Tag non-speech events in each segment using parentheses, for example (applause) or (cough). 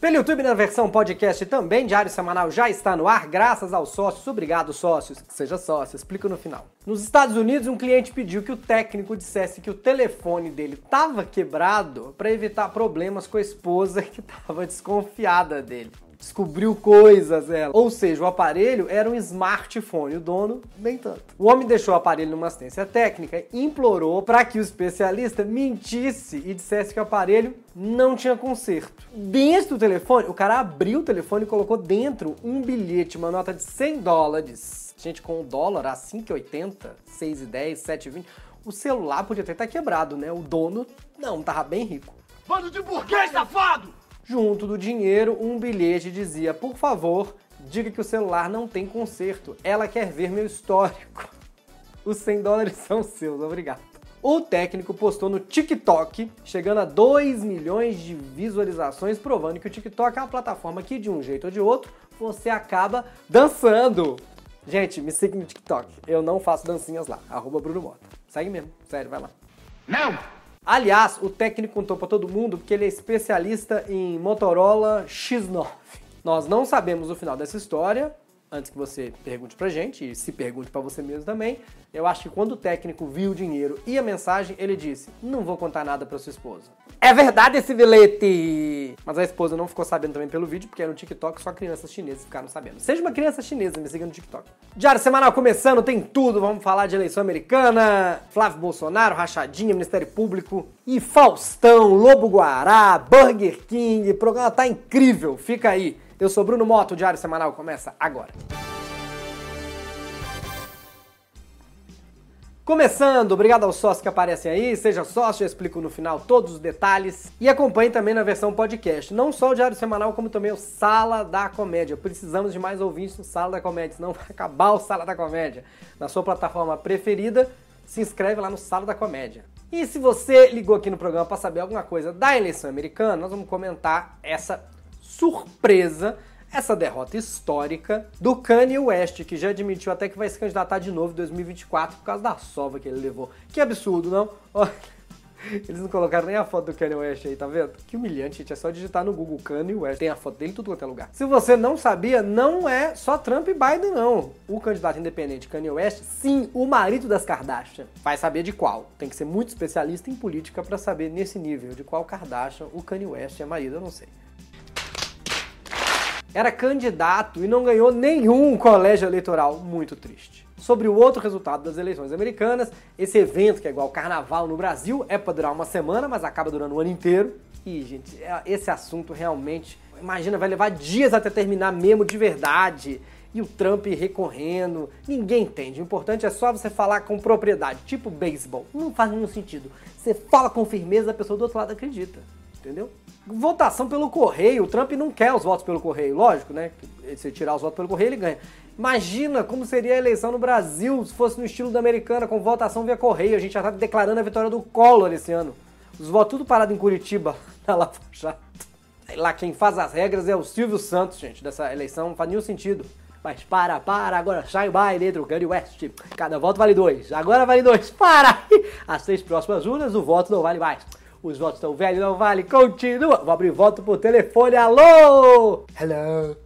Pelo YouTube na versão podcast também, Diário Semanal já está no ar, graças aos sócios. Obrigado, sócios. Seja sócio, explico no final. Nos Estados Unidos, um cliente pediu que o técnico dissesse que o telefone dele estava quebrado para evitar problemas com a esposa que estava desconfiada dele descobriu coisas ela. Ou seja, o aparelho era um smartphone, o dono nem tanto. O homem deixou o aparelho numa assistência técnica e implorou para que o especialista mentisse e dissesse que o aparelho não tinha conserto. Dentro do telefone, o cara abriu o telefone e colocou dentro um bilhete, uma nota de 100 dólares. Gente, com o dólar a 5,80, 6,10, 7,20, o celular podia até estar quebrado, né? O dono não, tava bem rico. Bando de burguês safado! Junto do dinheiro, um bilhete dizia: Por favor, diga que o celular não tem conserto. Ela quer ver meu histórico. Os 100 dólares (laughs) são seus, obrigado. O técnico postou no TikTok, chegando a 2 milhões de visualizações, provando que o TikTok é uma plataforma que, de um jeito ou de outro, você acaba dançando. Gente, me siga no TikTok. Eu não faço dancinhas lá. Arroba Bruno Mota. Segue mesmo. Sério, vai lá. Não! Aliás, o técnico contou para todo mundo que ele é especialista em Motorola X9. Nós não sabemos o final dessa história, antes que você pergunte pra gente, e se pergunte para você mesmo também. Eu acho que quando o técnico viu o dinheiro e a mensagem, ele disse: Não vou contar nada para sua esposa. É verdade esse bilhete! Mas a esposa não ficou sabendo também pelo vídeo, porque era no TikTok só crianças chinesas ficaram sabendo. Seja uma criança chinesa, me siga no TikTok. Diário Semanal começando, tem tudo. Vamos falar de eleição americana, Flávio Bolsonaro, Rachadinha, Ministério Público e Faustão, Lobo Guará, Burger King. O programa tá incrível, fica aí. Eu sou Bruno Moto, o Diário Semanal começa agora. Começando, obrigado aos sócios que aparecem aí, seja sócio, eu explico no final todos os detalhes e acompanhe também na versão podcast, não só o Diário Semanal, como também o Sala da Comédia. Precisamos de mais ouvintes no Sala da Comédia, senão (laughs) vai acabar o Sala da Comédia. Na sua plataforma preferida, se inscreve lá no Sala da Comédia. E se você ligou aqui no programa para saber alguma coisa da eleição americana, nós vamos comentar essa surpresa essa derrota histórica do Kanye West, que já admitiu até que vai se candidatar de novo em 2024 por causa da sova que ele levou. Que absurdo, não? (laughs) Eles não colocaram nem a foto do Kanye West aí, tá vendo? Que humilhante, gente. É só digitar no Google Kanye West. Tem a foto dele em tudo quanto é lugar. Se você não sabia, não é só Trump e Biden, não. O candidato independente Kanye West, sim, o marido das Kardashian. Vai saber de qual. Tem que ser muito especialista em política para saber nesse nível de qual Kardashian o Kanye West é marido, eu não sei era candidato e não ganhou nenhum colégio eleitoral. Muito triste. Sobre o outro resultado das eleições americanas, esse evento, que é igual carnaval no Brasil, é para durar uma semana, mas acaba durando o ano inteiro. E, gente, é, esse assunto realmente, imagina, vai levar dias até terminar mesmo de verdade. E o Trump recorrendo, ninguém entende. O importante é só você falar com propriedade, tipo beisebol. Não faz nenhum sentido. Você fala com firmeza, a pessoa do outro lado acredita. Entendeu? votação pelo correio. O Trump não quer os votos pelo correio, lógico, né? Se tirar os votos pelo correio, ele ganha. Imagina como seria a eleição no Brasil se fosse no estilo da americana, com votação via correio. A gente já tá declarando a vitória do Collor esse ano. Os votos tudo parado em Curitiba, (laughs) na Lava Jato. Lá quem faz as regras é o Silvio Santos, gente, dessa eleição. Não faz nenhum sentido. Mas para, para, agora sai o baile Kanye West. Cada voto vale dois. Agora vale dois. Para! As três próximas urnas, o voto não vale mais. Os votos estão velhos, não vale. Continua. Vou abrir voto por telefone. Alô? Hello.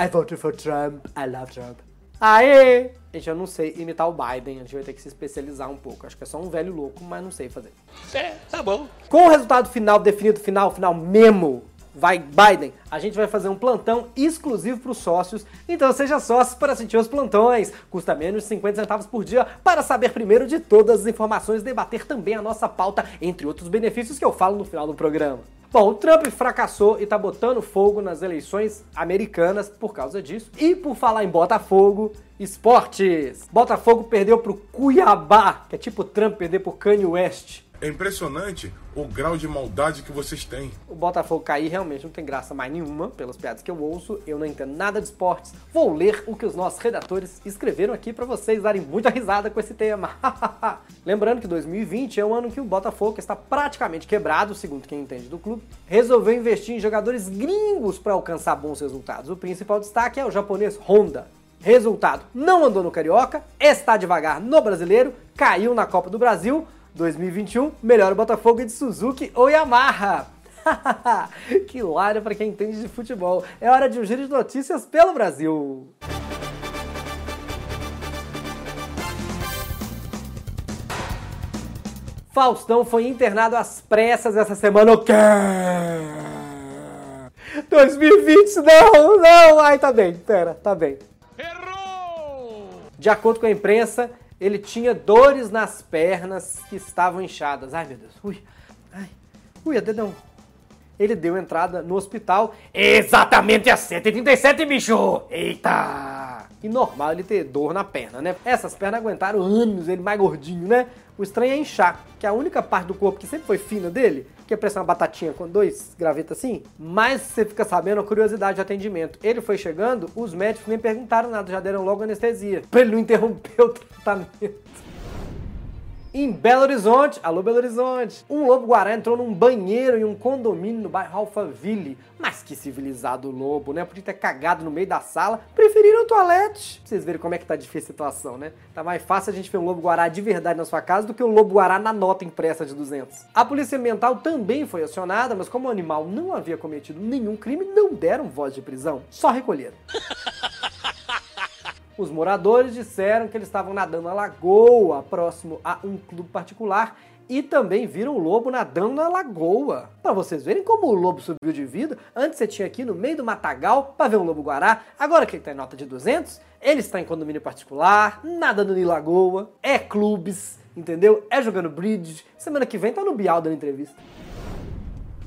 I voted for Trump. I love Trump. Aê! Gente, eu não sei imitar o Biden, a gente vai ter que se especializar um pouco. Acho que é só um velho louco, mas não sei fazer. É, tá bom. Com o resultado final definido, final, final mesmo, vai Biden, a gente vai fazer um plantão exclusivo para os sócios. Então seja sócio para assistir os plantões. Custa menos de 50 centavos por dia para saber primeiro de todas as informações, debater também a nossa pauta, entre outros benefícios que eu falo no final do programa. Bom, o Trump fracassou e tá botando fogo nas eleições americanas por causa disso. E por falar em Botafogo, esportes. Botafogo perdeu pro Cuiabá, que é tipo Trump perder pro Kanye West. É impressionante o grau de maldade que vocês têm. O Botafogo cair realmente não tem graça mais nenhuma, pelas piadas que eu ouço. Eu não entendo nada de esportes. Vou ler o que os nossos redatores escreveram aqui para vocês darem muita risada com esse tema. (laughs) Lembrando que 2020 é o ano que o Botafogo, está praticamente quebrado, segundo quem entende do clube, resolveu investir em jogadores gringos para alcançar bons resultados. O principal destaque é o japonês Honda. Resultado: não andou no Carioca, está devagar no Brasileiro, caiu na Copa do Brasil 2021, melhor o Botafogo de Suzuki ou Yamaha. (laughs) que hilário para quem entende de futebol. É hora de um giro de notícias pelo Brasil. Faustão foi internado às pressas essa semana. O quê? 2020, não, não. Ai, tá bem, pera, tá bem. Errou! De acordo com a imprensa, ele tinha dores nas pernas que estavam inchadas. Ai, meu Deus. Ui, ai, ui, a dedão. Ele deu entrada no hospital exatamente às 7h37, bicho! Eita! E normal ele ter dor na perna, né? Essas pernas aguentaram anos, ele mais gordinho, né? O estranho é inchar, que é a única parte do corpo que sempre foi fina dele, que é parecer uma batatinha com dois gravetos assim. Mas você fica sabendo a curiosidade de atendimento. Ele foi chegando, os médicos nem perguntaram nada, já deram logo anestesia. Pra ele não interromper o tratamento. Em Belo Horizonte, alô Belo Horizonte, um lobo-guará entrou num banheiro em um condomínio no bairro Alphaville. Mas que civilizado lobo, né? Podia ter cagado no meio da sala, preferiram o toalete. Vocês verem como é que tá difícil a situação, né? Tá mais fácil a gente ver um lobo-guará de verdade na sua casa do que um lobo-guará na nota impressa de 200. A polícia ambiental também foi acionada, mas como o animal não havia cometido nenhum crime, não deram voz de prisão, só recolheram. (laughs) Os moradores disseram que eles estavam nadando na lagoa, próximo a um clube particular, e também viram o lobo nadando na lagoa. Para vocês verem como o lobo subiu de vida, antes você tinha aqui no meio do matagal para ver um lobo guará, agora que ele tá em nota de 200, ele está em condomínio particular, nadando em lagoa, é clubes, entendeu? É jogando bridge. Semana que vem tá no Bial dando entrevista.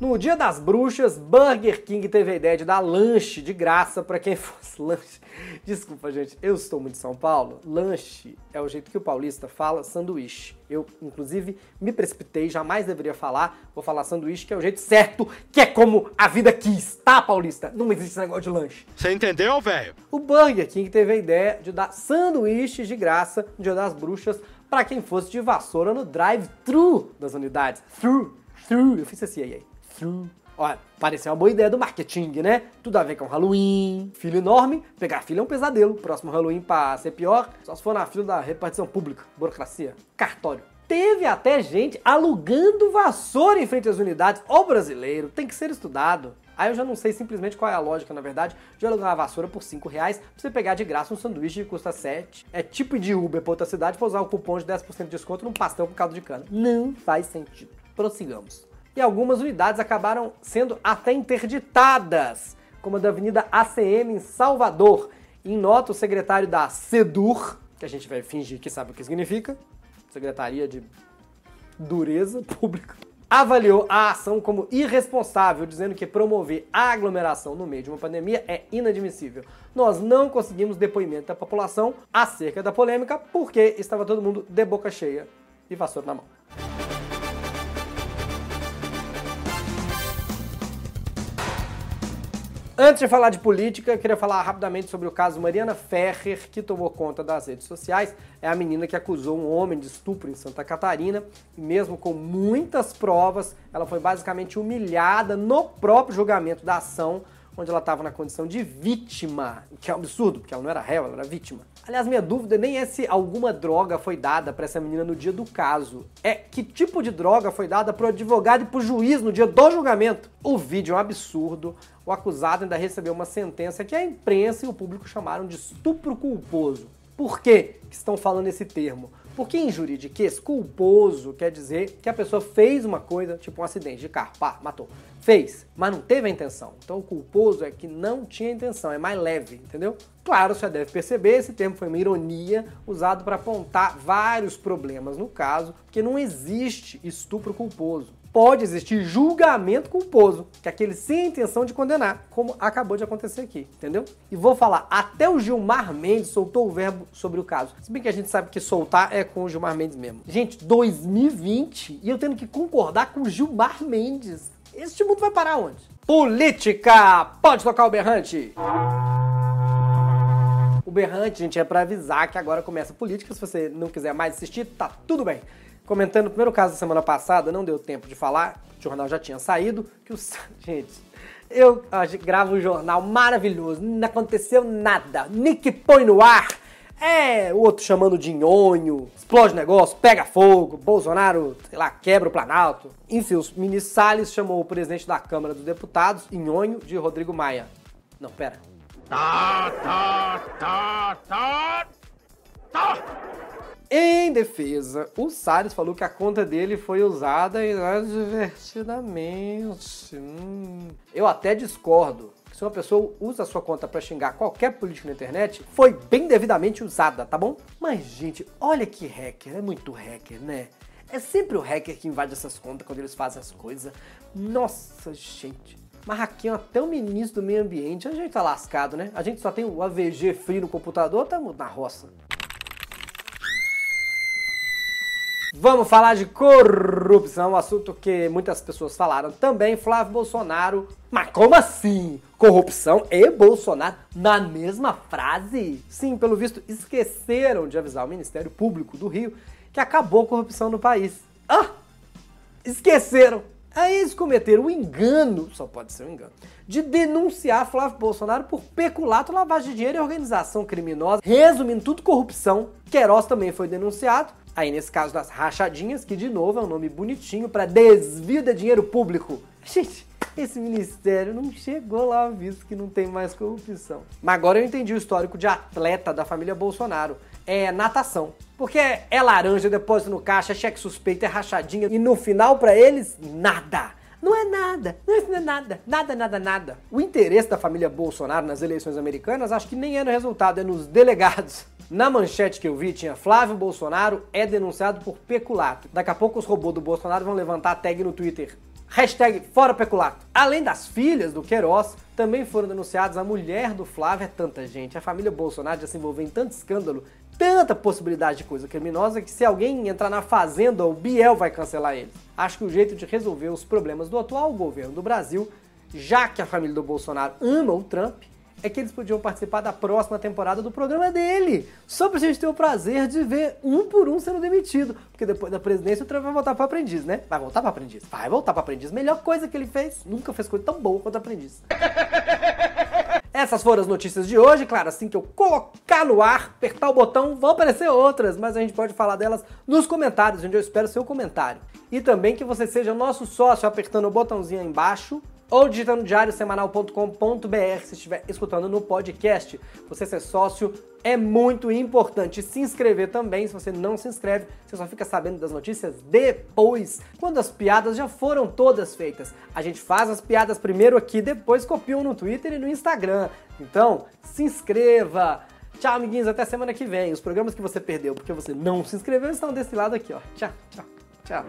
No Dia das Bruxas, Burger King teve a ideia de dar lanche de graça para quem (laughs) fosse lanche. Desculpa, gente, eu estou muito de São Paulo. Lanche é o jeito que o paulista fala sanduíche. Eu, inclusive, me precipitei, jamais deveria falar. Vou falar sanduíche, que é o jeito certo, que é como a vida quis, tá, paulista? Não existe esse negócio de lanche. Você entendeu, velho? O Burger King teve a ideia de dar sanduíches de graça no Dia das Bruxas para quem fosse de vassoura no drive-thru das unidades. Through, through, eu fiz esse aí aí. Through. Olha, pareceu uma boa ideia do marketing, né? Tudo a ver com Halloween. Filho enorme, pegar filho é um pesadelo. Próximo Halloween pra ser pior, só se for na fila da repartição pública, burocracia, cartório. Teve até gente alugando vassoura em frente às unidades. Ó brasileiro, tem que ser estudado. Aí eu já não sei simplesmente qual é a lógica, na verdade, de alugar uma vassoura por 5 reais pra você pegar de graça um sanduíche que custa 7. É tipo de Uber pra outra cidade pra usar o cupom de 10% de desconto num pastel com caldo de cana. Não faz sentido. Prossigamos e algumas unidades acabaram sendo até interditadas, como a da Avenida ACM em Salvador. Em nota, o secretário da SEDUR, que a gente vai fingir que sabe o que significa, Secretaria de Dureza Pública, avaliou a ação como irresponsável, dizendo que promover a aglomeração no meio de uma pandemia é inadmissível. Nós não conseguimos depoimento da população acerca da polêmica porque estava todo mundo de boca cheia e vassoura na mão. Antes de falar de política, queria falar rapidamente sobre o caso Mariana Ferrer, que tomou conta das redes sociais. É a menina que acusou um homem de estupro em Santa Catarina e, mesmo com muitas provas, ela foi basicamente humilhada no próprio julgamento da ação, onde ela estava na condição de vítima, que é um absurdo, porque ela não era réu, ela era vítima. Aliás, minha dúvida nem é se alguma droga foi dada para essa menina no dia do caso. É que tipo de droga foi dada para o advogado e para o juiz no dia do julgamento. O vídeo é um absurdo. O acusado ainda recebeu uma sentença que a imprensa e o público chamaram de estupro culposo. Por que estão falando esse termo? Porque em juridiquês, culposo quer dizer que a pessoa fez uma coisa, tipo um acidente de carro, pá, matou. Fez, mas não teve a intenção. Então o culposo é que não tinha intenção, é mais leve, entendeu? Claro, você deve perceber, esse termo foi uma ironia usado para apontar vários problemas no caso, porque não existe estupro culposo pode existir julgamento culposo, que é aquele sem intenção de condenar, como acabou de acontecer aqui, entendeu? E vou falar, até o Gilmar Mendes soltou o verbo sobre o caso. Se bem que a gente sabe que soltar é com o Gilmar Mendes mesmo. Gente, 2020 e eu tendo que concordar com o Gilmar Mendes. Este mundo vai parar onde? Política! Pode tocar o berrante! O berrante, gente, é para avisar que agora começa a política. Se você não quiser mais assistir, tá tudo bem comentando o primeiro caso da semana passada, não deu tempo de falar, o jornal já tinha saído, que o (laughs) gente, eu gravo um jornal maravilhoso, não aconteceu nada. Nick põe no ar É, o outro chamando de nhonho, explode negócio, pega fogo, Bolsonaro, sei lá, quebra o Planalto. Enfim, o ministro Salles chamou o presidente da Câmara dos Deputados, nhonho, de Rodrigo Maia. Não, pera. Tá, tá, tá, tá, tá. Em defesa, o Salles falou que a conta dele foi usada inadvertidamente. Hum. Eu até discordo. Se uma pessoa usa a sua conta para xingar qualquer político na internet, foi bem devidamente usada, tá bom? Mas, gente, olha que hacker, é muito hacker, né? É sempre o hacker que invade essas contas quando eles fazem as coisas. Nossa, gente. Hackeiam até o ministro do meio ambiente. A gente tá lascado, né? A gente só tem o AVG free no computador, estamos na roça. Vamos falar de corrupção, um assunto que muitas pessoas falaram também. Flávio Bolsonaro. Mas como assim? Corrupção e Bolsonaro na mesma frase? Sim, pelo visto, esqueceram de avisar o Ministério Público do Rio que acabou a corrupção no país. Ah! Esqueceram! Aí eles cometeram o engano, só pode ser um engano, de denunciar Flávio Bolsonaro por peculato, lavagem de dinheiro e organização criminosa. Resumindo tudo, corrupção. Queiroz também foi denunciado. Aí nesse caso das rachadinhas, que de novo é um nome bonitinho para desvio de dinheiro público. (laughs) Gente, esse ministério não chegou lá visto que não tem mais corrupção. Mas agora eu entendi o histórico de atleta da família Bolsonaro. É natação. Porque é laranja, depósito no caixa, é cheque suspeito, é rachadinha. E no final, para eles, nada. Não é nada, não é nada, nada, nada, nada. O interesse da família Bolsonaro nas eleições americanas acho que nem é no resultado, é nos delegados. Na manchete que eu vi tinha Flávio Bolsonaro é denunciado por peculato. Daqui a pouco os robôs do Bolsonaro vão levantar a tag no Twitter. Hashtag fora peculato. Além das filhas do Queiroz, também foram denunciadas a mulher do Flávio, é tanta gente. A família Bolsonaro já se envolveu em tanto escândalo, tanta possibilidade de coisa criminosa, que se alguém entrar na fazenda, o Biel vai cancelar ele. Acho que o jeito de resolver os problemas do atual governo do Brasil, já que a família do Bolsonaro ama o Trump, é que eles podiam participar da próxima temporada do programa dele. Só pra gente ter o prazer de ver um por um sendo demitido. Porque depois da presidência o Trump vai voltar para aprendiz, né? Vai voltar para aprendiz. Vai voltar para aprendiz. Melhor coisa que ele fez. Nunca fez coisa tão boa quanto aprendiz. (laughs) Essas foram as notícias de hoje. Claro, assim que eu colocar no ar, apertar o botão, vão aparecer outras, mas a gente pode falar delas nos comentários, onde eu espero seu comentário. E também que você seja nosso sócio apertando o botãozinho aí embaixo ou digitando diariosemanal.com.br se estiver escutando no podcast. Você ser sócio é muito importante. Se inscrever também, se você não se inscreve, você só fica sabendo das notícias depois, quando as piadas já foram todas feitas. A gente faz as piadas primeiro aqui, depois copiam no Twitter e no Instagram. Então, se inscreva. Tchau, amiguinhos, até semana que vem. Os programas que você perdeu porque você não se inscreveu estão desse lado aqui, ó. Tchau, tchau, tchau.